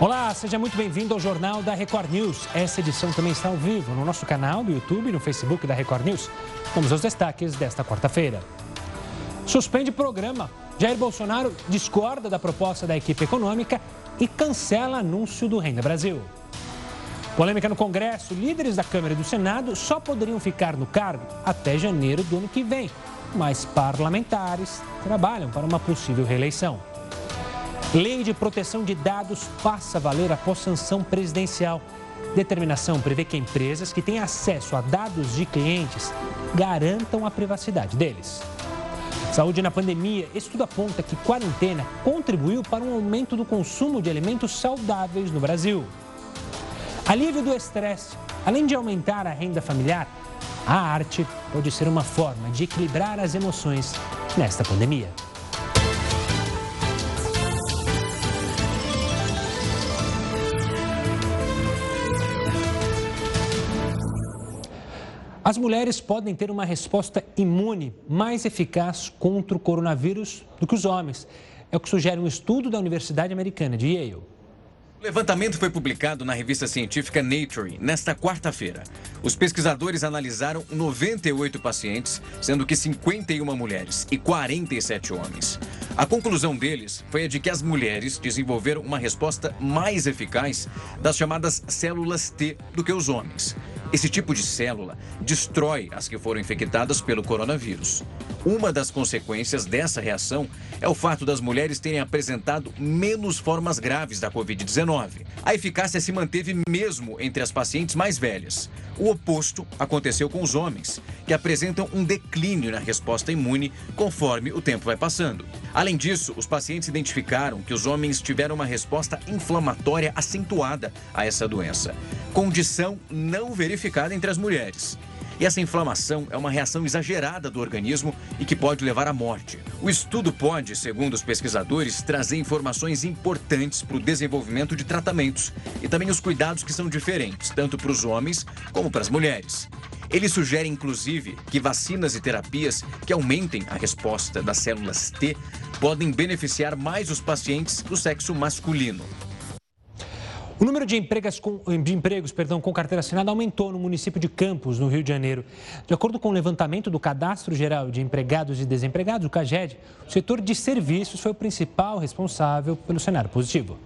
Olá, seja muito bem-vindo ao Jornal da Record News. Essa edição também está ao vivo no nosso canal do YouTube e no Facebook da Record News. Vamos aos destaques desta quarta-feira. Suspende programa. Jair Bolsonaro discorda da proposta da equipe econômica e cancela anúncio do Renda Brasil. Polêmica no Congresso: líderes da Câmara e do Senado só poderiam ficar no cargo até janeiro do ano que vem, mas parlamentares trabalham para uma possível reeleição. Lei de proteção de dados passa a valer após sanção presidencial. Determinação prevê que empresas que têm acesso a dados de clientes garantam a privacidade deles. Saúde na pandemia. Estudo aponta que quarentena contribuiu para um aumento do consumo de alimentos saudáveis no Brasil. Alívio do estresse. Além de aumentar a renda familiar, a arte pode ser uma forma de equilibrar as emoções nesta pandemia. As mulheres podem ter uma resposta imune mais eficaz contra o coronavírus do que os homens. É o que sugere um estudo da Universidade Americana de Yale. O levantamento foi publicado na revista científica Nature nesta quarta-feira. Os pesquisadores analisaram 98 pacientes, sendo que 51 mulheres e 47 homens. A conclusão deles foi a de que as mulheres desenvolveram uma resposta mais eficaz das chamadas células T do que os homens. Esse tipo de célula destrói as que foram infectadas pelo coronavírus. Uma das consequências dessa reação é o fato das mulheres terem apresentado menos formas graves da Covid-19. A eficácia se manteve mesmo entre as pacientes mais velhas. O oposto aconteceu com os homens, que apresentam um declínio na resposta imune conforme o tempo vai passando. Além disso, os pacientes identificaram que os homens tiveram uma resposta inflamatória acentuada a essa doença, condição não verificada entre as mulheres. E essa inflamação é uma reação exagerada do organismo e que pode levar à morte. O estudo pode, segundo os pesquisadores, trazer informações importantes para o desenvolvimento de tratamentos e também os cuidados que são diferentes, tanto para os homens como para as mulheres. Ele sugere, inclusive, que vacinas e terapias que aumentem a resposta das células T podem beneficiar mais os pacientes do sexo masculino. O número de, com, de empregos perdão, com carteira assinada aumentou no município de Campos, no Rio de Janeiro. De acordo com o levantamento do Cadastro Geral de Empregados e Desempregados, o CAGED, o setor de serviços foi o principal responsável pelo cenário positivo.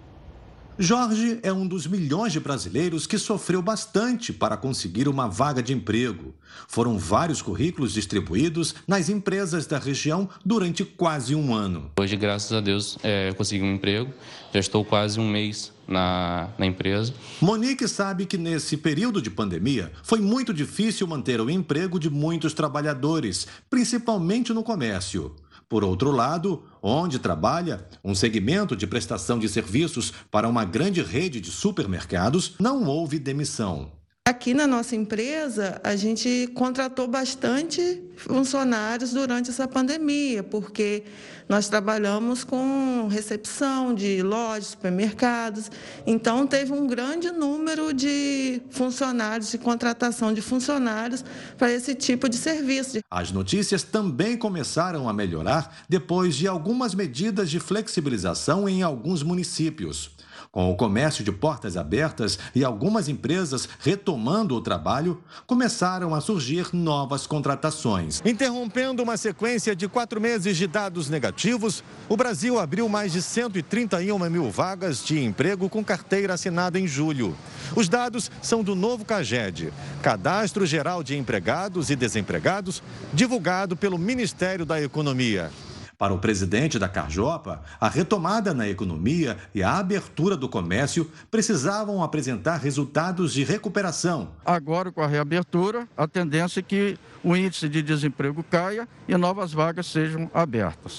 Jorge é um dos milhões de brasileiros que sofreu bastante para conseguir uma vaga de emprego. Foram vários currículos distribuídos nas empresas da região durante quase um ano. Hoje, graças a Deus, é, consegui um emprego. Já estou quase um mês na, na empresa. Monique sabe que nesse período de pandemia foi muito difícil manter o emprego de muitos trabalhadores, principalmente no comércio. Por outro lado, onde trabalha, um segmento de prestação de serviços para uma grande rede de supermercados, não houve demissão. Aqui na nossa empresa, a gente contratou bastante funcionários durante essa pandemia, porque nós trabalhamos com recepção de lojas, supermercados. Então, teve um grande número de funcionários, de contratação de funcionários para esse tipo de serviço. As notícias também começaram a melhorar depois de algumas medidas de flexibilização em alguns municípios. Com o comércio de portas abertas e algumas empresas retomando o trabalho, começaram a surgir novas contratações. Interrompendo uma sequência de quatro meses de dados negativos, o Brasil abriu mais de 131 mil vagas de emprego com carteira assinada em julho. Os dados são do novo CAGED, Cadastro Geral de Empregados e Desempregados, divulgado pelo Ministério da Economia. Para o presidente da Carjopa, a retomada na economia e a abertura do comércio precisavam apresentar resultados de recuperação. Agora, com a reabertura, a tendência é que o índice de desemprego caia e novas vagas sejam abertas.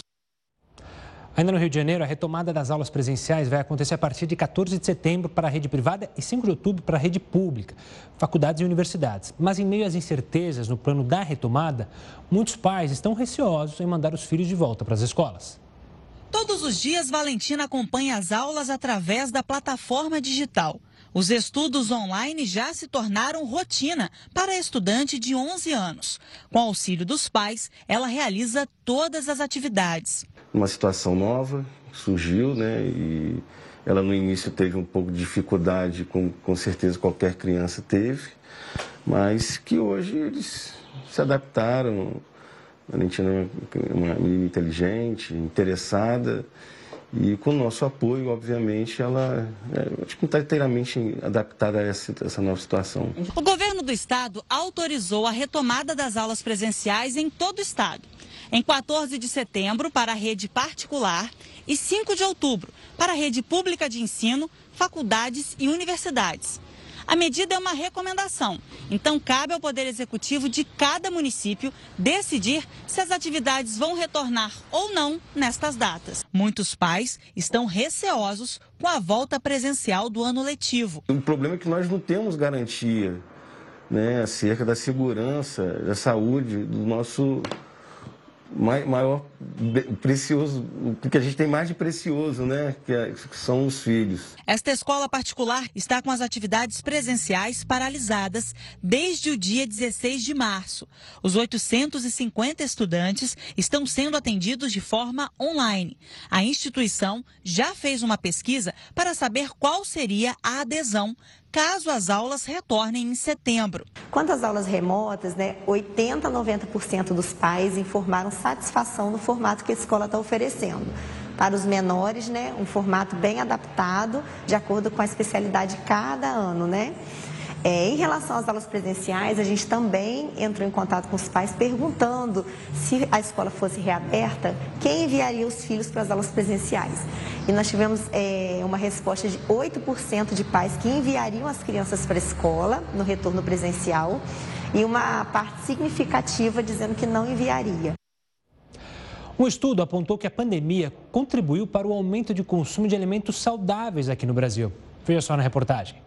Ainda no Rio de Janeiro, a retomada das aulas presenciais vai acontecer a partir de 14 de setembro para a rede privada e 5 de outubro para a rede pública, faculdades e universidades. Mas em meio às incertezas no plano da retomada, muitos pais estão receosos em mandar os filhos de volta para as escolas. Todos os dias, Valentina acompanha as aulas através da plataforma digital. Os estudos online já se tornaram rotina para a estudante de 11 anos. Com auxílio dos pais, ela realiza todas as atividades uma situação nova, surgiu, né? E Ela no início teve um pouco de dificuldade, com, com certeza qualquer criança teve, mas que hoje eles se adaptaram. A Valentina é uma menina inteligente, interessada, e com o nosso apoio, obviamente, ela é, está inteiramente adaptada a essa, essa nova situação. O governo do estado autorizou a retomada das aulas presenciais em todo o estado. Em 14 de setembro, para a rede particular, e 5 de outubro, para a rede pública de ensino, faculdades e universidades. A medida é uma recomendação, então cabe ao Poder Executivo de cada município decidir se as atividades vão retornar ou não nestas datas. Muitos pais estão receosos com a volta presencial do ano letivo. O problema é que nós não temos garantia né, acerca da segurança, da saúde do nosso maior precioso, o que a gente tem mais de precioso, né, que, é, que, são os filhos. Esta escola particular está com as atividades presenciais paralisadas desde o dia 16 de março. Os 850 estudantes estão sendo atendidos de forma online. A instituição já fez uma pesquisa para saber qual seria a adesão caso as aulas retornem em setembro. Quanto às aulas remotas, né, 80 a 90% dos pais informaram satisfação no formato que a escola está oferecendo. Para os menores, né, um formato bem adaptado, de acordo com a especialidade de cada ano, né? É, em relação às aulas presenciais, a gente também entrou em contato com os pais perguntando se a escola fosse reaberta, quem enviaria os filhos para as aulas presenciais. E nós tivemos é, uma resposta de 8% de pais que enviariam as crianças para a escola no retorno presencial e uma parte significativa dizendo que não enviaria. Um estudo apontou que a pandemia contribuiu para o aumento de consumo de alimentos saudáveis aqui no Brasil. Veja só na reportagem.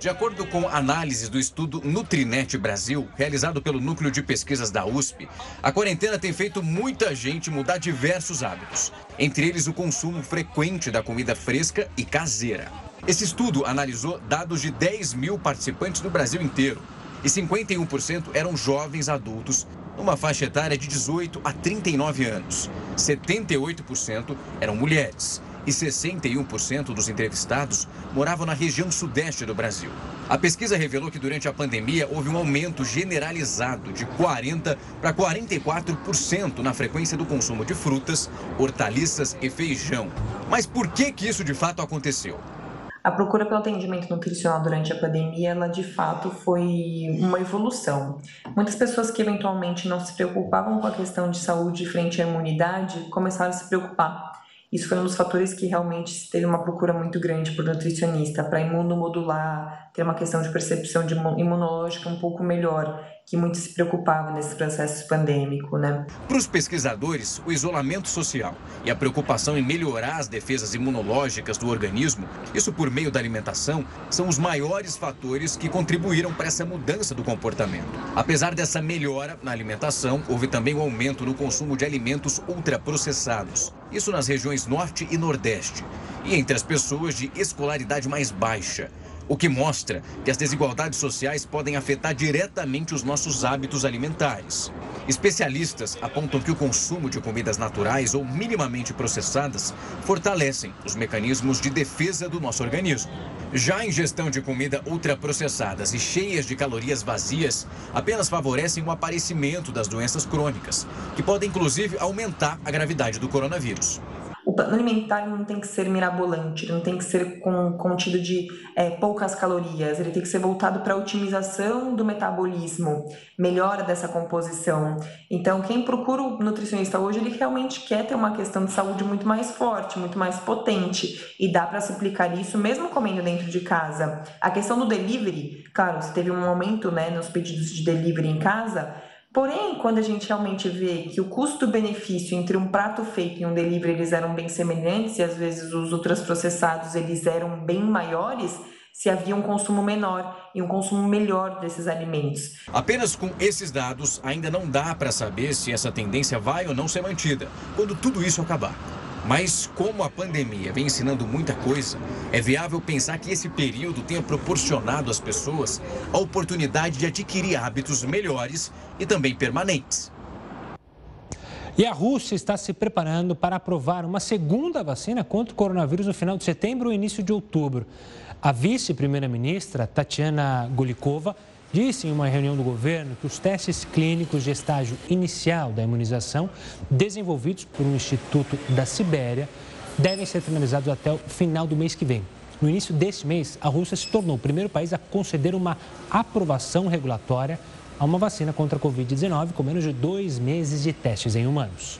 De acordo com análises do estudo Nutrinet Brasil, realizado pelo Núcleo de Pesquisas da USP, a quarentena tem feito muita gente mudar diversos hábitos, entre eles o consumo frequente da comida fresca e caseira. Esse estudo analisou dados de 10 mil participantes do Brasil inteiro e 51% eram jovens adultos numa faixa etária de 18 a 39 anos. 78% eram mulheres e 61% dos entrevistados moravam na região sudeste do Brasil. A pesquisa revelou que durante a pandemia houve um aumento generalizado de 40% para 44% na frequência do consumo de frutas, hortaliças e feijão. Mas por que, que isso de fato aconteceu? A procura pelo atendimento nutricional durante a pandemia, ela de fato foi uma evolução. Muitas pessoas que eventualmente não se preocupavam com a questão de saúde frente à imunidade começaram a se preocupar isso foi um dos fatores que realmente teve uma procura muito grande por nutricionista para imunomodular, ter uma questão de percepção de imunológica um pouco melhor, que muito se preocupava nesse processo pandêmico, né? Para os pesquisadores, o isolamento social e a preocupação em melhorar as defesas imunológicas do organismo, isso por meio da alimentação, são os maiores fatores que contribuíram para essa mudança do comportamento. Apesar dessa melhora na alimentação, houve também um aumento no consumo de alimentos ultraprocessados. Isso nas regiões Norte e Nordeste. E entre as pessoas de escolaridade mais baixa o que mostra que as desigualdades sociais podem afetar diretamente os nossos hábitos alimentares. Especialistas apontam que o consumo de comidas naturais ou minimamente processadas fortalecem os mecanismos de defesa do nosso organismo. Já a ingestão de comida ultraprocessadas e cheias de calorias vazias apenas favorecem o aparecimento das doenças crônicas, que podem inclusive aumentar a gravidade do coronavírus o plano alimentar não tem que ser mirabolante, não tem que ser com, contido de é, poucas calorias, ele tem que ser voltado para a otimização do metabolismo, melhora dessa composição. Então, quem procura o nutricionista hoje, ele realmente quer ter uma questão de saúde muito mais forte, muito mais potente, e dá para se aplicar isso mesmo comendo dentro de casa. A questão do delivery, claro, se teve um aumento né, nos pedidos de delivery em casa, Porém, quando a gente realmente vê que o custo-benefício entre um prato feito e um delivery eles eram bem semelhantes e às vezes os ultraprocessados eles eram bem maiores, se havia um consumo menor e um consumo melhor desses alimentos. Apenas com esses dados ainda não dá para saber se essa tendência vai ou não ser mantida quando tudo isso acabar. Mas como a pandemia vem ensinando muita coisa, é viável pensar que esse período tenha proporcionado às pessoas a oportunidade de adquirir hábitos melhores e também permanentes. E a Rússia está se preparando para aprovar uma segunda vacina contra o coronavírus no final de setembro ou início de outubro. A vice-primeira-ministra, Tatiana Golikova, disse em uma reunião do governo que os testes clínicos de estágio inicial da imunização, desenvolvidos por um instituto da Sibéria, devem ser finalizados até o final do mês que vem. No início deste mês, a Rússia se tornou o primeiro país a conceder uma aprovação regulatória a uma vacina contra a Covid-19 com menos de dois meses de testes em humanos.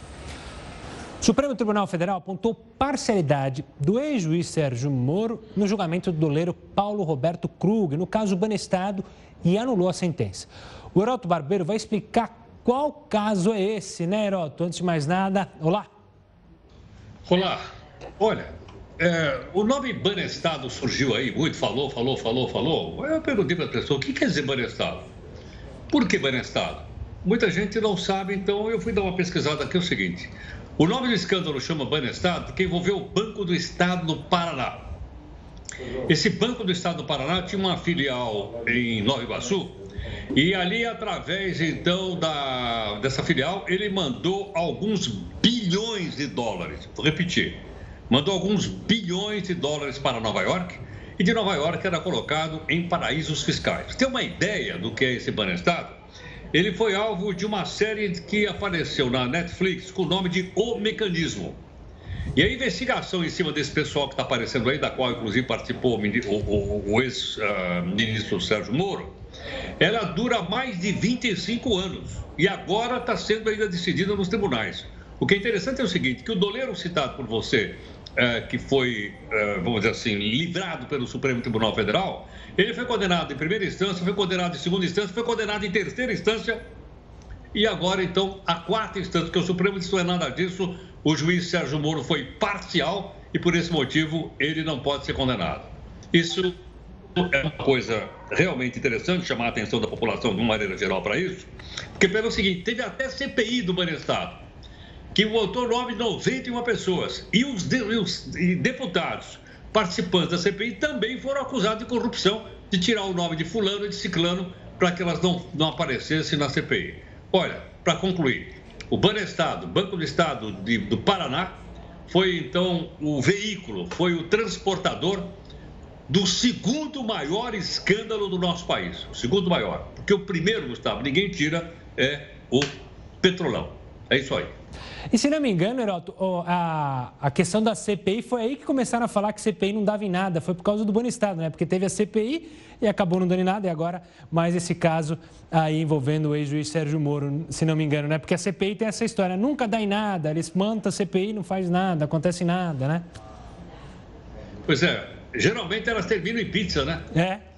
O Supremo Tribunal Federal apontou parcialidade do ex-juiz Sérgio Moro no julgamento do doleiro Paulo Roberto Krug, no caso Banestado, e anulou a sentença. O Heroto Barbeiro vai explicar qual caso é esse, né, Heroto? Antes de mais nada, olá. Olá. Olha, é, o nome Banestado surgiu aí, muito falou, falou, falou, falou. Eu perguntei para a pessoa, o que quer dizer Banestado? Por que Banestado? Muita gente não sabe, então eu fui dar uma pesquisada aqui, é o seguinte. O nome do escândalo chama Banestado porque envolveu o Banco do Estado do Paraná. Esse Banco do Estado do Paraná tinha uma filial em Nova Iguaçu e ali, através então da, dessa filial, ele mandou alguns bilhões de dólares. Vou repetir: mandou alguns bilhões de dólares para Nova York e de Nova York era colocado em paraísos fiscais. Tem uma ideia do que é esse Banestado? Ele foi alvo de uma série que apareceu na Netflix com o nome de O Mecanismo. E a investigação em cima desse pessoal que está aparecendo aí, da qual inclusive participou o, ex-ministro Sérgio Moro, ela dura mais de 25 anos e agora está sendo ainda decidida nos tribunais. O que é interessante é o seguinte, que o doleiro citado por você, que foi, é, vamos dizer assim, livrado pelo Supremo Tribunal Federal, ele foi condenado em primeira instância, foi condenado em segunda instância, foi condenado em terceira instância e agora, então, a quarta instância, que o Supremo disse não é nada disso, o juiz Sérgio Moro foi parcial e, por esse motivo, ele não pode ser condenado. Isso é uma coisa realmente interessante, chamar a atenção da população de uma maneira geral para isso, porque pelo seguinte, teve até CPI do Banestado, que votou nome de 91 pessoas, e os, de, e os deputados participantes da CPI também foram acusados de corrupção, de tirar o nome de fulano e de ciclano para que elas não, não aparecessem na CPI. Olha, para concluir, o Banestado, Banco do Estado de, do Paraná, foi então o veículo, foi o transportador do segundo maior escândalo do nosso país. O segundo maior. Porque o primeiro, Gustavo, ninguém tira, é o petrolão. É isso aí. E se não me engano, Heroto, a, a questão da CPI foi aí que começaram a falar que CPI não dava em nada. Foi por causa do bom estado, né? Porque teve a CPI e acabou não dando em nada. E agora, mais esse caso aí envolvendo o ex-juiz Sérgio Moro, se não me engano, né? Porque a CPI tem essa história, nunca dá em nada. Eles mandam a CPI não faz nada, acontece nada, né? Pois é, geralmente elas terminam em pizza, né? É.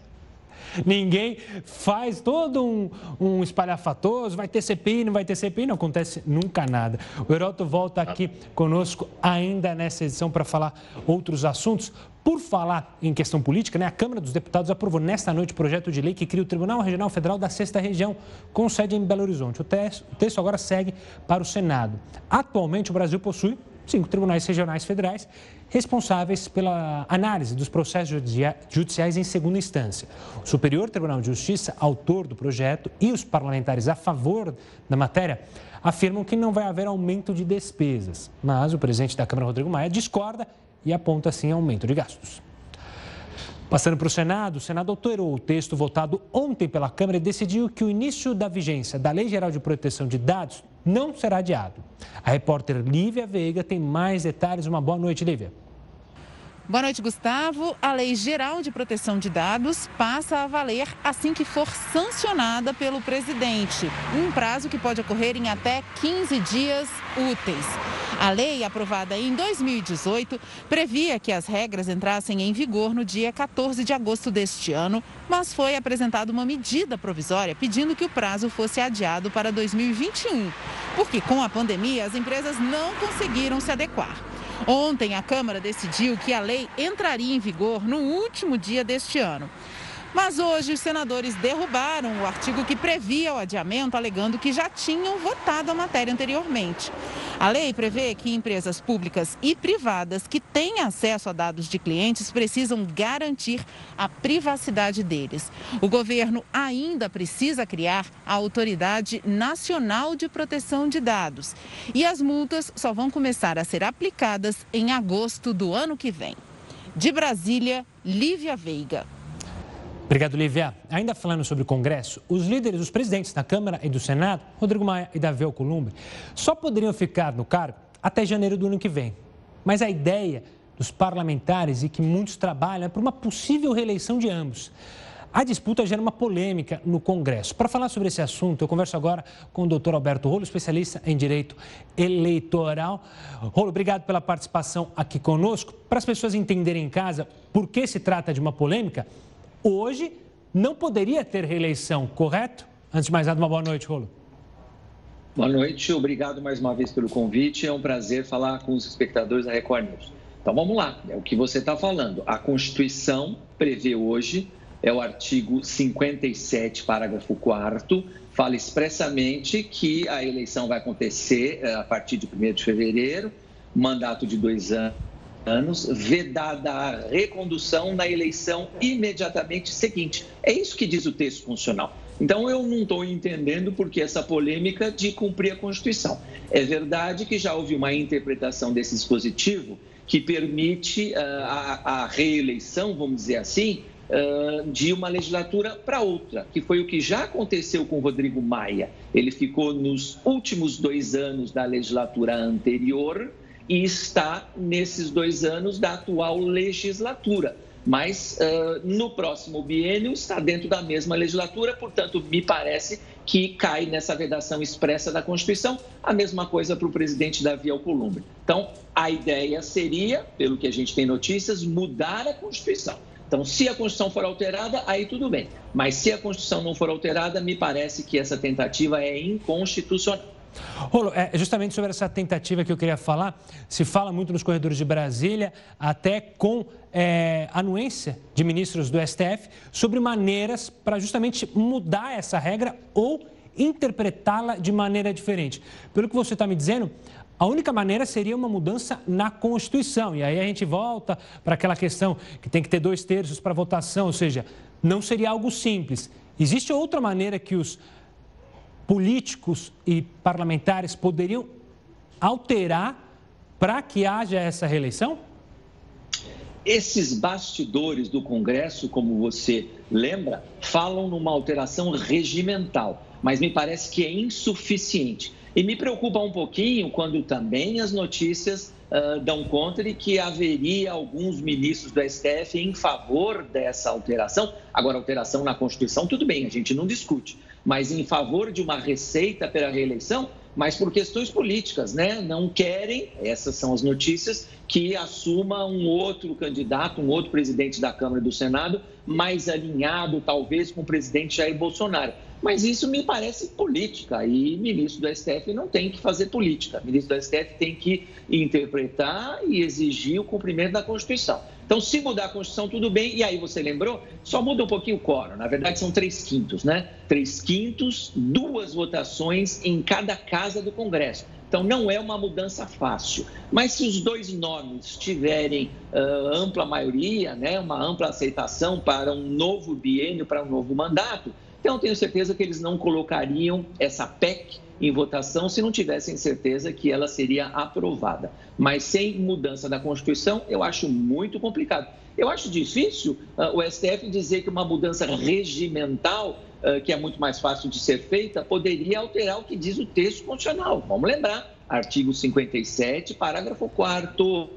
Ninguém faz todo um, um espalhafatoso, vai ter CPI, não vai ter CPI, não acontece nunca nada. O Heroto volta aqui conosco ainda nessa edição para falar outros assuntos. Por falar em questão política, né, a Câmara dos Deputados aprovou nesta noite o projeto de lei que cria o Tribunal Regional Federal da Sexta Região, com sede em Belo Horizonte. O texto, agora segue para o Senado. Atualmente, o Brasil possui cinco tribunais regionais federais responsáveis pela análise dos processos judiciais em segunda instância. O Superior Tribunal de Justiça, autor do projeto, e os parlamentares a favor da matéria afirmam que não vai haver aumento de despesas, mas o presidente da Câmara, Rodrigo Maia, discorda e aponta, sim, aumento de gastos. Passando para o Senado, o Senado alterou o texto votado ontem pela Câmara e decidiu que o início da vigência da Lei Geral de Proteção de Dados não será adiado. A repórter Lívia Veiga tem mais detalhes. Uma boa noite, Lívia. Boa noite, Gustavo. A Lei Geral de Proteção de Dados passa a valer assim que for sancionada pelo presidente, um prazo que pode ocorrer em até 15 dias úteis. A lei, aprovada em 2018, previa que as regras entrassem em vigor no dia 14 de agosto deste ano, mas foi apresentada uma medida provisória pedindo que o prazo fosse adiado para 2021, porque com a pandemia as empresas não conseguiram se adequar. Ontem, a Câmara decidiu que a lei entraria em vigor no último dia deste ano. Mas hoje os senadores derrubaram o artigo que previa o adiamento, alegando que já tinham votado a matéria anteriormente. A lei prevê que empresas públicas e privadas que têm acesso a dados de clientes precisam garantir a privacidade deles. O governo ainda precisa criar a Autoridade Nacional de Proteção de Dados. E as multas só vão começar a ser aplicadas em agosto do ano que vem. De Brasília, Lívia Veiga. Obrigado, Lívia. Ainda falando sobre o Congresso, os líderes, os presidentes da Câmara e do Senado, Rodrigo Maia e Davi Alcolumbre, só poderiam ficar no cargo até janeiro do ano que vem. Mas a ideia dos parlamentares e que muitos trabalham é por uma possível reeleição de ambos. A disputa gera uma polêmica no Congresso. Para falar sobre esse assunto, eu converso agora com o doutor Alberto Rolo, especialista em direito eleitoral. Rolo, obrigado pela participação aqui conosco. Para as pessoas entenderem em casa por que se trata de uma polêmica, hoje não poderia ter reeleição, correto? Antes de mais nada, uma boa noite, Rolo. Boa noite, obrigado mais uma vez pelo convite. É um prazer falar com os espectadores da Record News. Então vamos lá, é o que você está falando. A Constituição prevê hoje, é o artigo 57, parágrafo 4 fala expressamente que a eleição vai acontecer eh, a partir de 1 de fevereiro, mandato de dois anos anos, vedada a recondução na eleição imediatamente seguinte. É isso que diz o texto constitucional. Então, eu não estou entendendo por que essa polêmica de cumprir a Constituição. É verdade que já houve uma interpretação desse dispositivo que permite uh, a, a, reeleição, vamos dizer assim, uh, de uma legislatura para outra, que foi o que já aconteceu com Rodrigo Maia. Ele ficou nos últimos dois anos da legislatura anterior e está nesses dois anos da atual legislatura. Mas uh, no próximo biênio está dentro da mesma legislatura, portanto, me parece que cai nessa vedação expressa da Constituição. A mesma coisa para o presidente Davi Alcolumbre. Então, a ideia seria, pelo que a gente tem notícias, mudar a Constituição. Então, se a Constituição for alterada, aí tudo bem. Mas se a Constituição não for alterada, me parece que essa tentativa é inconstitucional. Rolo, é justamente sobre essa tentativa que eu queria falar. Se fala muito nos corredores de Brasília, até com é, anuência de ministros do STF, sobre maneiras para justamente mudar essa regra ou interpretá-la de maneira diferente. Pelo que você está me dizendo, a única maneira seria uma mudança na Constituição. E aí a gente volta para aquela questão que tem que ter dois terços para votação, ou seja, não seria algo simples. Existe outra maneira que os políticos e parlamentares poderiam alterar para que haja essa reeleição? Esses bastidores do Congresso, como você lembra, falam numa alteração regimental, mas me parece que é insuficiente. E me preocupa um pouquinho quando também as notícias uh, dão conta de que haveria alguns ministros do STF em favor dessa alteração. Agora, alteração na Constituição, tudo bem, a gente não discute mas em favor de uma receita pela reeleição, mas por questões políticas, né? Não querem, essas são as notícias, que assuma um outro candidato, um outro presidente da Câmara e do Senado, mais alinhado, talvez, com o presidente Jair Bolsonaro. Mas isso me parece política e ministro do STF não tem que fazer política. Ministro do STF tem que interpretar e exigir o cumprimento da Constituição. Então, se mudar a Constituição, tudo bem. E aí, você lembrou? Só muda um pouquinho o quórum. Na verdade, são três quintos, né? Três quintos, duas votações em cada casa do Congresso. Então, não é uma mudança fácil. Mas se os dois nomes tiverem uh, ampla maioria, né, uma ampla aceitação para um novo biênio, para um novo mandato, então tenho certeza que eles não colocariam essa PEC em votação se não tivessem certeza que ela seria aprovada. Mas sem mudança da Constituição, eu acho muito complicado. Eu acho difícil uh, o STF dizer que uma mudança regimental, uh, que é muito mais fácil de ser feita, poderia alterar o que diz o texto constitucional. Vamos lembrar, artigo 57, parágrafo 4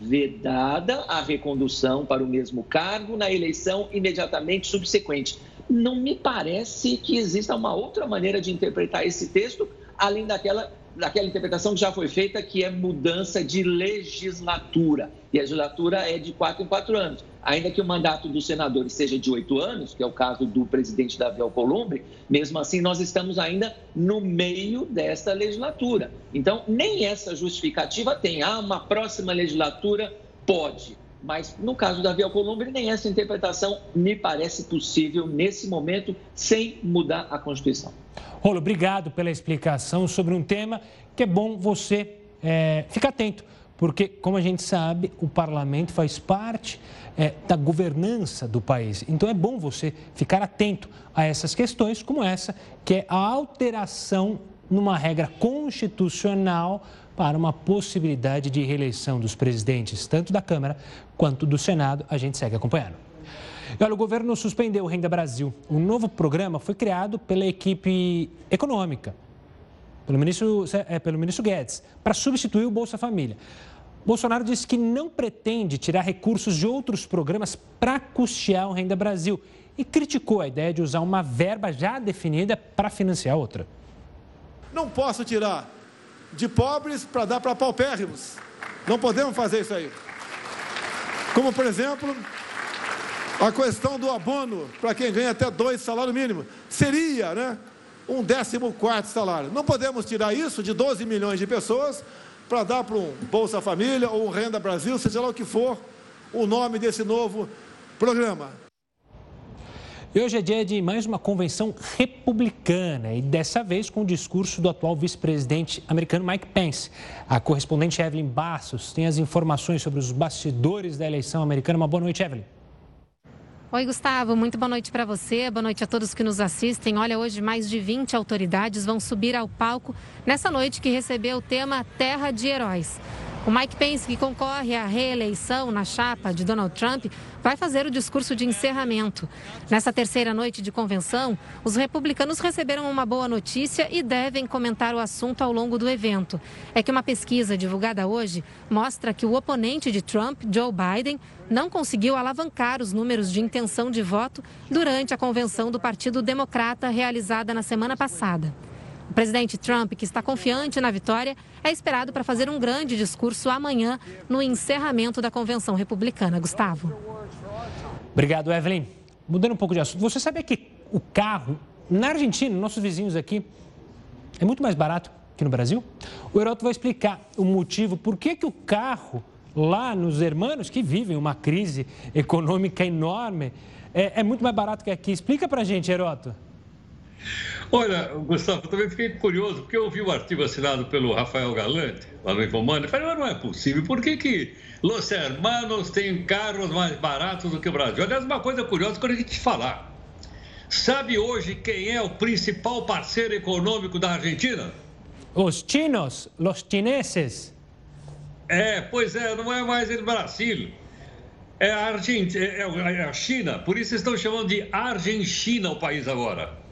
vedada a recondução para o mesmo cargo na eleição imediatamente subsequente não me parece que exista uma outra maneira de interpretar esse texto, além daquela, daquela interpretação que já foi feita, que é mudança de legislatura. E a legislatura é de quatro em quatro anos. Ainda que o mandato dos senadores seja de oito anos, que é o caso do presidente Davi Alcolumbre, mesmo assim nós estamos ainda no meio desta legislatura. Então, nem essa justificativa tem. Ah, uma próxima legislatura pode Mas no caso da Davi Alcolumbre, nem essa interpretação me parece possível nesse momento, sem mudar a Constituição. Rolo, obrigado pela explicação sobre um tema que é bom você é, ficar atento, porque, como a gente sabe, o parlamento faz parte é, da governança do país. Então, é bom você ficar atento a essas questões, como essa, que é a alteração numa regra constitucional para uma possibilidade de reeleição dos presidentes, tanto da Câmara quanto do Senado. A gente segue acompanhando. E olha, o governo suspendeu o Renda Brasil. O novo programa foi criado pela equipe econômica, pelo ministro, é, pelo ministro Guedes, para substituir o Bolsa Família. Bolsonaro disse que não pretende tirar recursos de outros programas para custear o Renda Brasil e criticou a ideia de usar uma verba já definida para financiar outra. Não posso tirar de pobres para dar para paupérrimos. Não podemos fazer isso aí. Como, por exemplo, a questão do abono para quem ganha até dois salários mínimos. Seria né, um décimo quarto salário. Não podemos tirar isso de 12 milhões de pessoas para dar para um Bolsa Família ou um Renda Brasil, seja lá o que for o nome desse novo programa. E hoje é dia de mais uma convenção republicana e dessa vez com o discurso do atual vice-presidente americano Mike Pence. A correspondente Evelyn Bassos tem as informações sobre os bastidores da eleição americana. Uma boa noite, Evelyn. Oi, Gustavo. Muito boa noite para você. Boa noite a todos que nos assistem. Olha, hoje mais de 20 autoridades vão subir ao palco nessa noite que recebeu o tema Terra de Heróis. O Mike Pence, que concorre à reeleição na chapa de Donald Trump, vai fazer o discurso de encerramento. Nessa terceira noite de convenção, os republicanos receberam uma boa notícia e devem comentar o assunto ao longo do evento. É que uma pesquisa divulgada hoje mostra que o oponente de Trump, Joe Biden, não conseguiu alavancar os números de intenção de voto durante a convenção do Partido Democrata realizada na semana passada. O presidente Trump, que está confiante na vitória, é esperado para fazer um grande discurso amanhã no encerramento da convenção republicana. Gustavo. Obrigado, Evelyn. Mudando um pouco de assunto, você sabia que o carro na Argentina, nossos vizinhos aqui, é muito mais barato que no Brasil? O Heroto vai explicar o motivo, por que, que o carro lá nos hermanos que vivem uma crise econômica enorme é, é muito mais barato que aqui. Explica para gente, Heroto. Olha, Gustavo, eu também fiquei curioso, porque eu ouvi um artigo assinado pelo Rafael Galante, lá no Infomani, e falei, mas não é possível, por que, que Los Hermanos têm carros mais baratos do que o Brasil? Aliás, uma coisa curiosa que eu queria te falar. Sabe hoje quem é o principal parceiro econômico da Argentina? Os chinos, os chineses. É, pois é, não é mais o Brasil. É a, Argentina, é, é a China, por isso estão chamando de Argentina o país agora.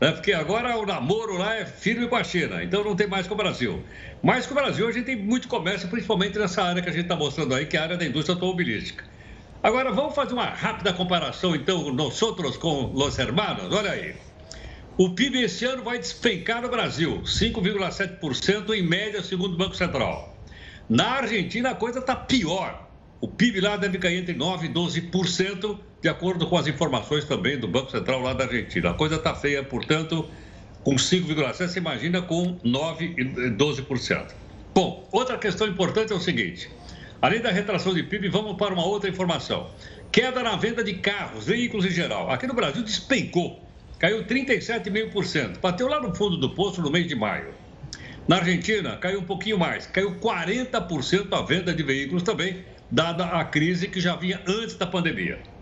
Né? Porque agora o namoro lá é firme com a China, então não tem mais com o Brasil. Mas com o Brasil a gente tem muito comércio, principalmente nessa área que a gente está mostrando aí, que é a área da indústria automobilística. Agora vamos fazer uma rápida comparação então nós outros com os hermanos. Olha aí. O PIB esse ano vai despencar no Brasil, 5,7% em média, segundo o Banco Central. Na Argentina a coisa está pior. O PIB lá deve cair entre 9% e 12%, de acordo com as informações também do Banco Central lá da Argentina. A coisa está feia, portanto, com 5,7%, você imagina com 9% e 12%. Bom, outra questão importante é o seguinte: além da retração de PIB, vamos para uma outra informação. Queda na venda de carros, veículos em geral. Aqui no Brasil despencou, caiu 37,5%, bateu lá no fundo do poço no mês de maio. Na Argentina, caiu um pouquinho mais, caiu 40% a venda de veículos também, dada a crise que já vinha antes da pandemia.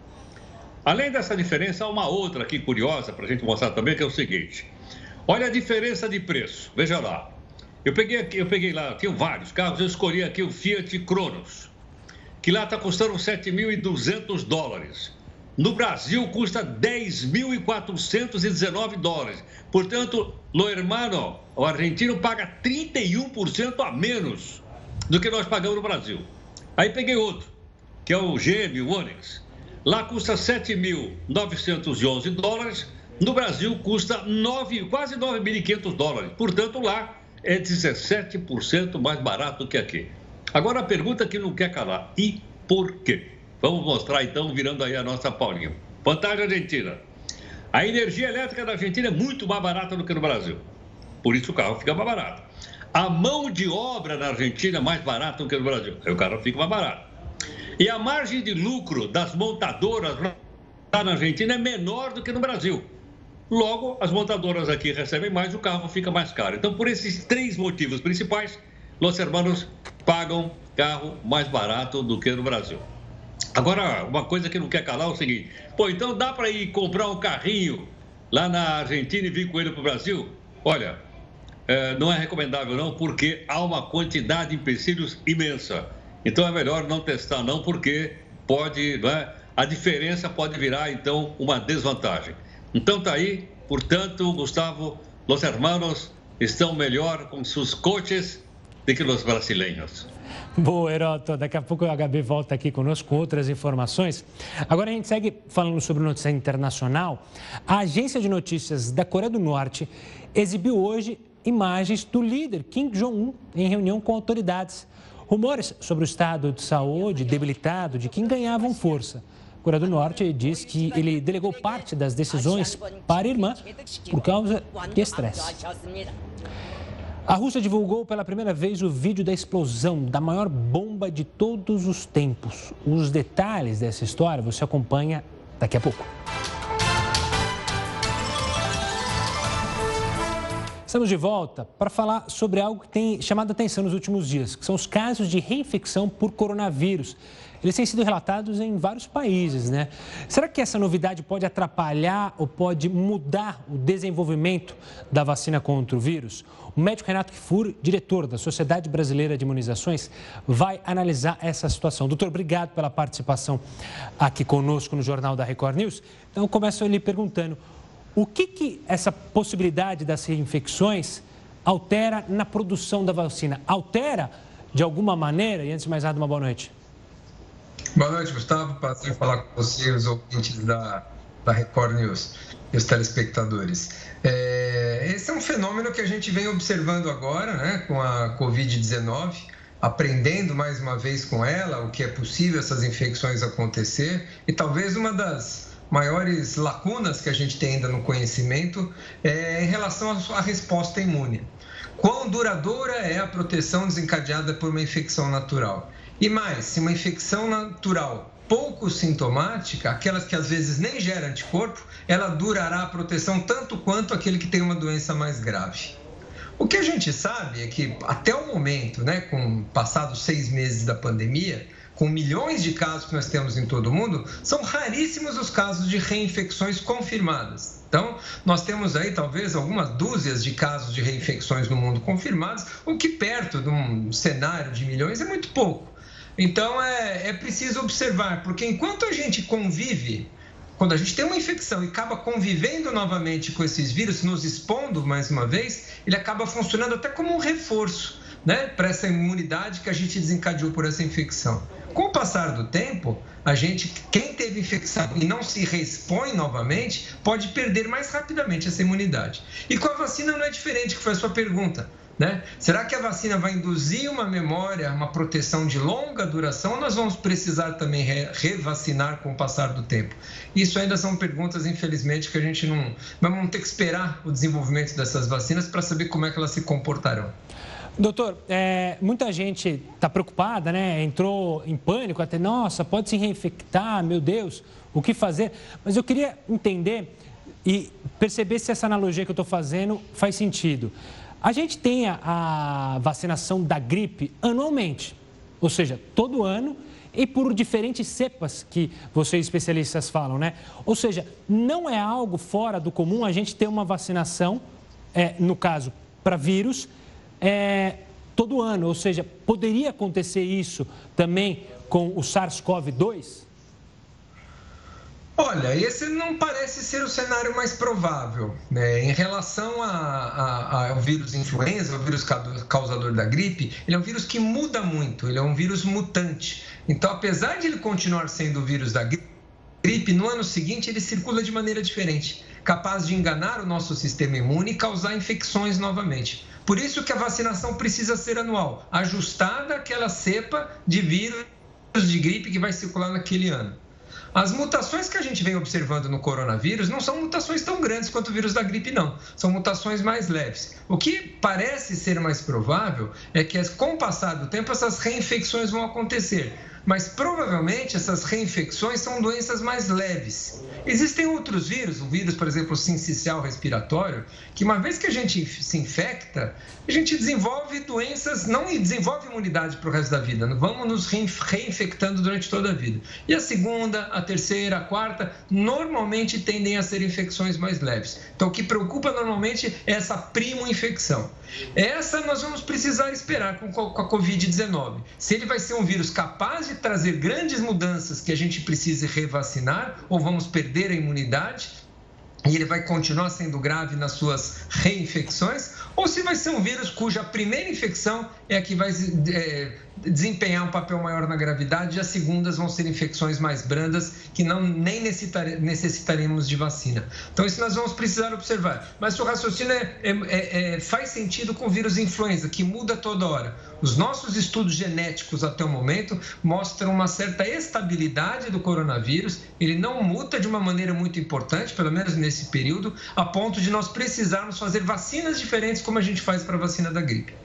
Além dessa diferença, há uma outra aqui curiosa para a gente mostrar também, que é o seguinte. Olha a diferença de preço. Veja lá. Eu peguei aqui, eu peguei lá, tinha vários carros, eu escolhi aqui o Fiat Cronos, que lá está custando 7.200 dólares. No Brasil custa 10.419 dólares. Portanto, lo hermano, o argentino paga 31% a menos do que nós pagamos no Brasil. Aí peguei outro, que é o GM, o Onix. Lá custa 7.911 dólares, no Brasil custa 9, quase 9.500 dólares. Portanto, lá é 17% mais barato que aqui. Agora a pergunta que não quer calar: e por quê? Vamos mostrar então, virando aí a nossa Paulinha. Vantagem Argentina. A energia elétrica da Argentina é muito mais barata do que no Brasil. Por isso o carro fica mais barato. A mão de obra na Argentina é mais barata do que no Brasil. Aí o carro fica mais barato. E a margem de lucro das montadoras lá na Argentina é menor do que no Brasil. Logo, as montadoras aqui recebem mais, o carro fica mais caro. Então, por esses três motivos principais, Los Hermanos pagam carro mais barato do que no Brasil. Agora, uma coisa que não quer calar é o seguinte: pô, então dá para ir comprar um carrinho lá na Argentina e vir com ele para o Brasil? Olha, é, não é recomendável não, porque há uma quantidade de empecilhos imensa. Então é melhor não testar não, porque pode, é? a diferença pode virar então uma desvantagem. Então tá aí, portanto, Gustavo, os hermanos estão melhor com seus coches do que os brasileiros. Boa, Heroto. Daqui a pouco o HB volta aqui conosco com outras informações. Agora a gente segue falando sobre notícia internacional. A agência de notícias da Coreia do Norte exibiu hoje imagens do líder Kim Jong-un em reunião com autoridades. Rumores sobre o estado de saúde debilitado de Kim ganhavam força. A Coreia do Norte diz que ele delegou parte das decisões para a irmã por causa de estresse. A Rússia divulgou pela primeira vez o vídeo da explosão da maior bomba de todos os tempos. Os detalhes dessa história você acompanha daqui a pouco. Estamos de volta para falar sobre algo que tem chamado atenção nos últimos dias, que são os casos de reinfecção por coronavírus. Eles têm sido relatados em vários países, né? Será que essa novidade pode atrapalhar ou pode mudar o desenvolvimento da vacina contra o vírus? O médico Renato Kifur, diretor da Sociedade Brasileira de Imunizações, vai analisar essa situação. Doutor, obrigado pela participação aqui conosco no Jornal da Record News. Então, começo lhe perguntando o que, que essa possibilidade das reinfecções altera na produção da vacina? Altera de alguma maneira? E antes de mais nada, uma boa noite. Boa noite, Gustavo. Prazer falar com você, os ouvintes da, da Record News e os telespectadores. É, esse é um fenômeno que a gente vem observando agora, né, com a Covid-19, aprendendo mais uma vez com ela o que é possível essas infecções acontecer e talvez uma das maiores lacunas que a gente tem ainda no conhecimento é em relação à resposta imune. Quão duradoura é a proteção desencadeada por uma infecção natural? E mais, se uma infecção natural pouco sintomática, aquelas que às vezes nem gera anticorpo, ela durará a proteção tanto quanto aquele que tem uma doença mais grave. O que a gente sabe é que até o momento, né, com passados seis meses da pandemia, com milhões de casos que nós temos em todo o mundo, são raríssimos os casos de reinfecções confirmadas. Então, nós temos aí talvez algumas dúzias de casos de reinfecções no mundo confirmados, o que perto de um cenário de milhões é muito pouco. Então, é, é preciso observar, porque enquanto a gente convive quando a gente tem uma infecção e acaba convivendo novamente com esses vírus, nos expondo mais uma vez, ele acaba funcionando até como um reforço né, para essa imunidade que a gente desencadeou por essa infecção. Com o passar do tempo, a gente, quem teve infecção e não se respõe novamente, pode perder mais rapidamente essa imunidade. E com a vacina não é diferente, que foi a sua pergunta. Né? Será que a vacina vai induzir uma memória, uma proteção de longa duração ou nós vamos precisar também re revacinar com o passar do tempo? Isso ainda são perguntas, infelizmente, que a gente não. Vamos ter que esperar o desenvolvimento dessas vacinas para saber como é que elas se comportarão. Doutor, é, muita gente está preocupada, né? Entrou em pânico, até, nossa, pode se reinfectar, meu Deus, o que fazer? Mas eu queria entender e perceber se essa analogia que eu estou fazendo faz sentido. A gente tem a, a vacinação da gripe anualmente, ou seja, todo ano e por diferentes cepas que vocês especialistas falam, né? Ou seja, não é algo fora do comum a gente ter uma vacinação, é, no caso, para vírus é, todo ano. Ou seja, poderia acontecer isso também com o SARS-CoV-2? Olha, esse não parece ser o cenário mais provável. Né? Em relação a, a, ao vírus influenza, o vírus causador da gripe, ele é um vírus que muda muito, ele é um vírus mutante. Então, apesar de ele continuar sendo o vírus da gripe, no ano seguinte ele circula de maneira diferente, capaz de enganar o nosso sistema imune e causar infecções novamente. Por isso que a vacinação precisa ser anual, ajustada àquela cepa de vírus de gripe que vai circular naquele ano. As mutações que a gente vem observando no coronavírus não são mutações tão grandes quanto o vírus da gripe, não. São mutações mais leves. O que parece ser mais provável é que, com o passar do tempo, essas reinfecções vão acontecer mas provavelmente essas reinfecções são doenças mais leves. Existem outros vírus, o vírus, por exemplo, sincicial respiratório, que uma vez que a gente se infecta, a gente desenvolve doenças, não desenvolve imunidade para o resto da vida, vamos nos reinfectando durante toda a vida. E a segunda, a terceira, a quarta, normalmente tendem a ser infecções mais leves. Então, o que preocupa normalmente é essa primo infecção. Essa nós vamos precisar esperar com a Covid-19. Se ele vai ser um vírus capaz de trazer grandes mudanças que a gente precise revacinar, ou vamos perder a imunidade, e ele vai continuar sendo grave nas suas reinfecções, ou se vai ser um vírus cuja primeira infecção é a que vai é, desempenhar um papel maior na gravidade e as segundas vão ser infecções mais brandas que não nem necessitaremos de vacina. Então isso nós vamos precisar observar. Mas o raciocínio é, é, é, faz sentido com o vírus influenza, que muda toda hora. Os nossos estudos genéticos até o momento mostram uma certa estabilidade do coronavírus. Ele não muta de uma maneira muito importante, pelo menos nesse período, a ponto de nós precisarmos fazer vacinas diferentes como a gente faz para a vacina da gripe.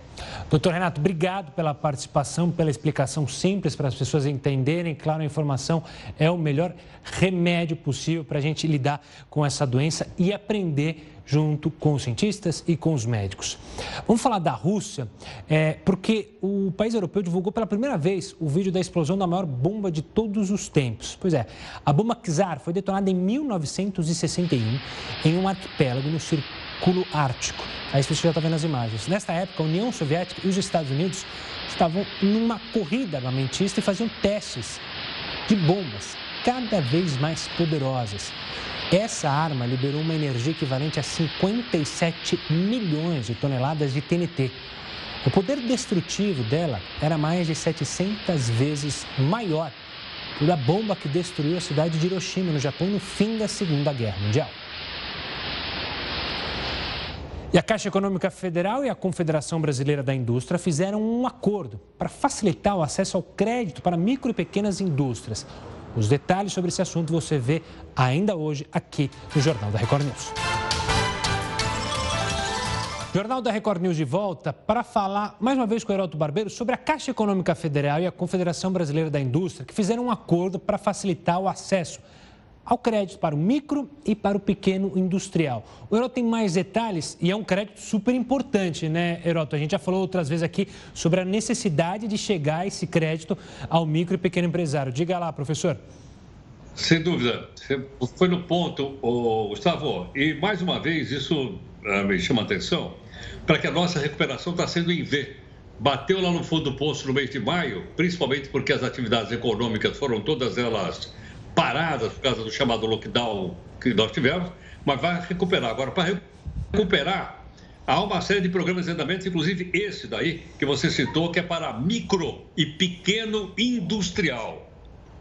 Doutor Renato, obrigado pela participação, pela explicação simples para as pessoas entenderem. Claro, a informação é o melhor remédio possível para a gente lidar com essa doença e aprender junto com os cientistas e com os médicos. Vamos falar da Rússia, é, porque o país europeu divulgou pela primeira vez o vídeo da explosão da maior bomba de todos os tempos. Pois é, a bomba Czar foi detonada em 1961 em um arquipélago no Círculo Ártico. Aí você já está vendo as imagens. Nesta época, a União Soviética e os Estados Unidos estavam numa corrida armamentista e faziam testes de bombas cada vez mais poderosas. Essa arma liberou uma energia equivalente a 57 milhões de toneladas de TNT. O poder destrutivo dela era mais de 700 vezes maior que o da bomba que destruiu a cidade de Hiroshima, no Japão, no fim da Segunda Guerra Mundial. E a Caixa Econômica Federal e a Confederação Brasileira da Indústria fizeram um acordo para facilitar o acesso ao crédito para micro e pequenas indústrias. Os detalhes sobre esse assunto você vê ainda hoje aqui no Jornal da Record News. Jornal da Record News de volta para falar mais uma vez com o Heroto Barbeiro sobre a Caixa Econômica Federal e a Confederação Brasileira da Indústria, que fizeram um acordo para facilitar o acesso ao crédito para o micro e para o pequeno industrial. O Heroto tem mais detalhes e é um crédito super importante, né, Heroto? A gente já falou outras vezes aqui sobre a necessidade de chegar esse crédito ao micro e pequeno empresário. Diga lá, professor. Sem dúvida, foi no ponto, Gustavo, e mais uma vez isso uh, me chama a atenção, para que a nossa recuperação está sendo em V. Bateu lá no fundo do poço no mês de maio, principalmente porque as atividades econômicas foram todas elas paradas por causa do chamado lockdown que nós tivemos, mas vai recuperar. Agora, para recuperar, há uma série de programas de andamento, inclusive esse daí, que você citou, que é para micro e pequeno industrial.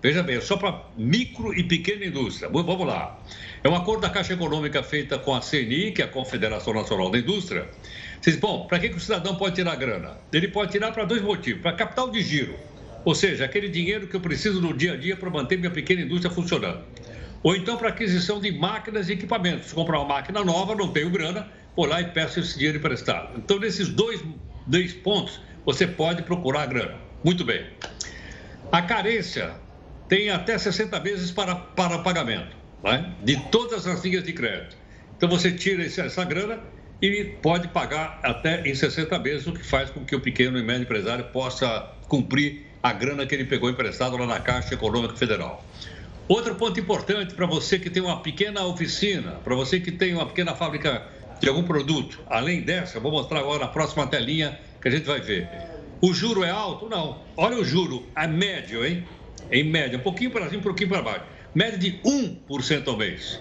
Veja bem, é só para micro e pequena indústria. Vamos lá. É um acordo da Caixa Econômica feita com a CNI, que é a Confederação Nacional da Indústria. Vocês, bom, para que, que o cidadão pode tirar grana? Ele pode tirar para dois motivos: para capital de giro ou seja, aquele dinheiro que eu preciso no dia a dia para manter minha pequena indústria funcionando. Ou então para aquisição de máquinas e equipamentos. Comprar uma máquina nova, não tenho grana, vou lá e peço esse dinheiro emprestado. Então, nesses dois, dois pontos, você pode procurar grana. Muito bem. A carência tem até 60 vezes para, para pagamento né? de todas as linhas de crédito. Então, você tira essa grana e pode pagar até em 60 vezes, o que faz com que o pequeno e médio empresário possa cumprir a grana que ele pegou emprestado lá na Caixa Econômica Federal. Outro ponto importante para você que tem uma pequena oficina, para você que tem uma pequena fábrica de algum produto, além dessa, eu vou mostrar agora na próxima telinha que a gente vai ver. O juro é alto? Não. Olha o juro, é médio, hein? Em média, um pouquinho para cima, um pouquinho para baixo. Média de 1% ao mês.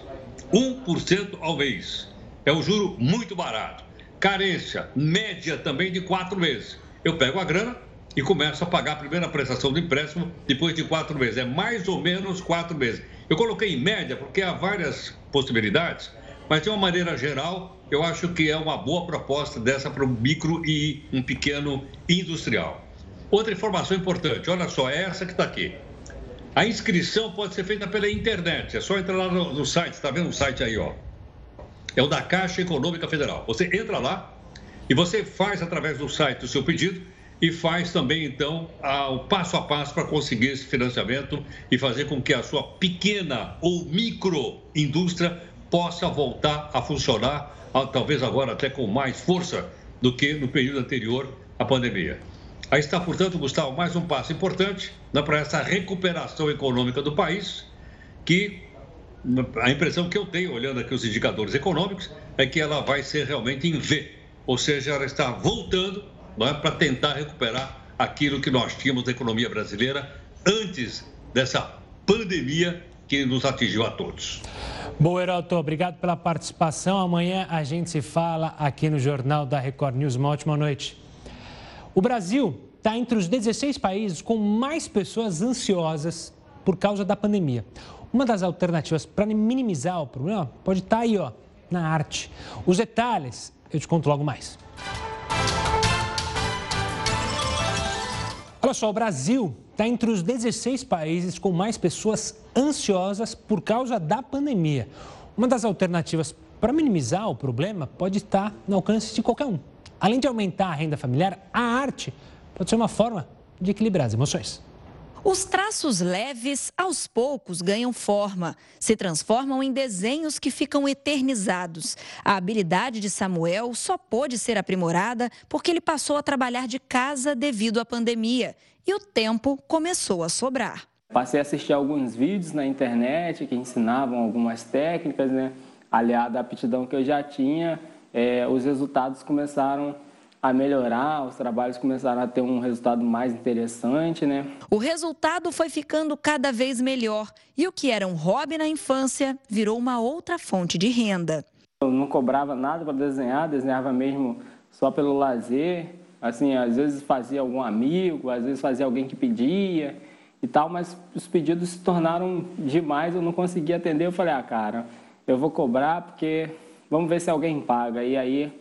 1% ao mês. É um juro muito barato. Carência, média também de quatro meses. Eu pego a grana, e começa a pagar a primeira prestação do empréstimo depois de quatro meses. É mais ou menos quatro meses. Eu coloquei em média porque há várias possibilidades, mas de uma maneira geral, eu acho que é uma boa proposta dessa para um micro e um pequeno industrial. Outra informação importante, olha só, é essa que está aqui. A inscrição pode ser feita pela internet, é só entrar lá no, no site, está vendo o site aí, ó. É o da Caixa Econômica Federal. Você entra lá e você faz através do site o seu pedido e faz também, então, o passo a passo para conseguir esse financiamento e fazer com que a sua pequena ou microindústria possa voltar a funcionar, talvez agora até com mais força do que no período anterior à pandemia. Aí está, portanto, Gustavo, mais um passo importante né, para essa recuperação econômica do país, que a impressão que eu tenho, olhando aqui os indicadores econômicos, é que ela vai ser realmente em V, ou seja, ela está voltando é, para tentar recuperar aquilo que nós tínhamos da economia brasileira antes dessa pandemia que nos atingiu a todos. Bom, Heroto, obrigado pela participação. Amanhã a gente se fala aqui no Jornal da Record News. Uma ótima noite. O Brasil está entre os 16 países com mais pessoas ansiosas por causa da pandemia. Uma das alternativas para minimizar o problema pode estar tá aí, ó, na arte. Os detalhes eu te conto logo mais. Olha só, o Brasil está entre os 16 países com mais pessoas ansiosas por causa da pandemia. Uma das alternativas para minimizar o problema pode estar no alcance de qualquer um. Além de aumentar a renda familiar, a arte pode ser uma forma de equilibrar as emoções. Os traços leves, aos poucos, ganham forma, se transformam em desenhos que ficam eternizados. A habilidade de Samuel só pôde ser aprimorada porque ele passou a trabalhar de casa devido à pandemia e o tempo começou a sobrar. Passei a assistir alguns vídeos na internet que ensinavam algumas técnicas, né? Aliada à aptidão que eu já tinha, é, os resultados começaram a melhorar, os trabalhos começaram a ter um resultado mais interessante, né? O resultado foi ficando cada vez melhor e o que era um hobby na infância virou uma outra fonte de renda. Eu não cobrava nada para desenhar, desenhava mesmo só pelo lazer. Assim, às vezes fazia algum amigo, às vezes fazia alguém que pedia e tal, mas os pedidos se tornaram demais, eu não conseguia atender. Eu falei, ah, cara, eu vou cobrar porque vamos ver se alguém paga. E aí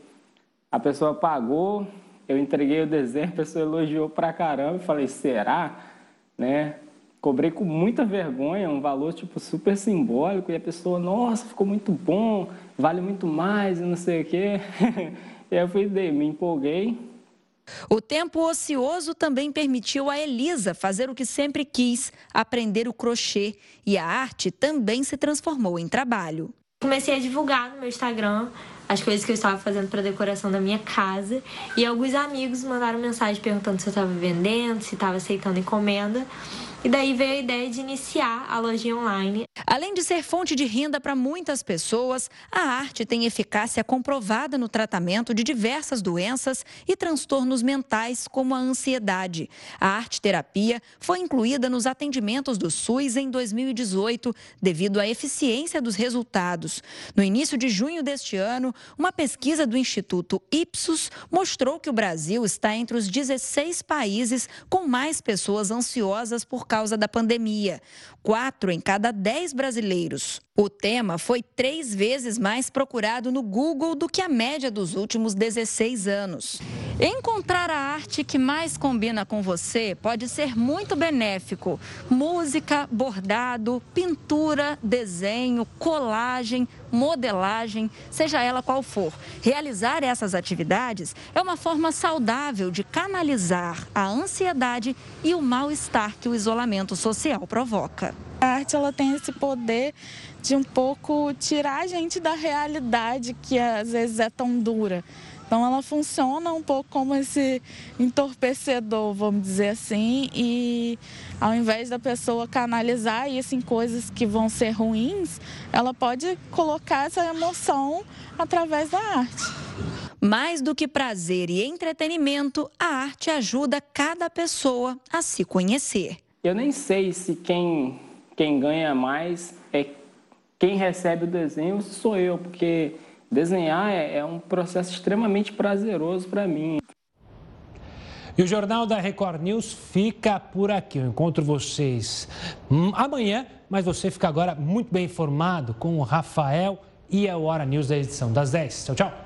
a pessoa pagou, eu entreguei o desenho, a pessoa elogiou pra caramba. Eu falei, será? Né? Cobrei com muita vergonha, um valor tipo super simbólico, e a pessoa, nossa, ficou muito bom, vale muito mais, e não sei o quê. e aí eu fui, me empolguei, o tempo ocioso também permitiu a Elisa fazer o que sempre quis, aprender o crochê. E a arte também se transformou em trabalho. Comecei a divulgar no meu Instagram as coisas que eu estava fazendo para decoração da minha casa. E alguns amigos mandaram mensagem perguntando se eu estava vendendo, se estava aceitando encomenda. E daí veio a ideia de iniciar a lojinha online. Além de ser fonte de renda para muitas pessoas, a arte tem eficácia comprovada no tratamento de diversas doenças e transtornos mentais, como a ansiedade. A arte-terapia foi incluída nos atendimentos do SUS em 2018, devido à eficiência dos resultados. No início de junho deste ano, uma pesquisa do Instituto Ipsos mostrou que o Brasil está entre os 16 países com mais pessoas ansiosas por causa da pandemia. Quatro em cada dez brasileiros. O tema foi três vezes mais procurado no Google do que a média dos últimos 16 anos. Encontrar a arte que mais combina com você pode ser muito benéfico. Música, bordado, pintura, desenho, colagem, modelagem, seja ela qual for. Realizar essas atividades é uma forma saudável de canalizar a ansiedade e o mal-estar que o isolamento social provoca. A arte ela tem esse poder de um pouco tirar a gente da realidade que às vezes é tão dura. Então ela funciona um pouco como esse entorpecedor, vamos dizer assim, e ao invés da pessoa canalizar isso em coisas que vão ser ruins, ela pode colocar essa emoção através da arte. Mais do que prazer e entretenimento, a arte ajuda cada pessoa a se conhecer. Eu nem sei se quem, quem ganha mais é quem recebe o desenho sou eu, porque desenhar é, é um processo extremamente prazeroso para mim. E o Jornal da Record News fica por aqui. Eu encontro vocês amanhã, mas você fica agora muito bem informado com o Rafael e a Hora News da edição das 10. Tchau, tchau.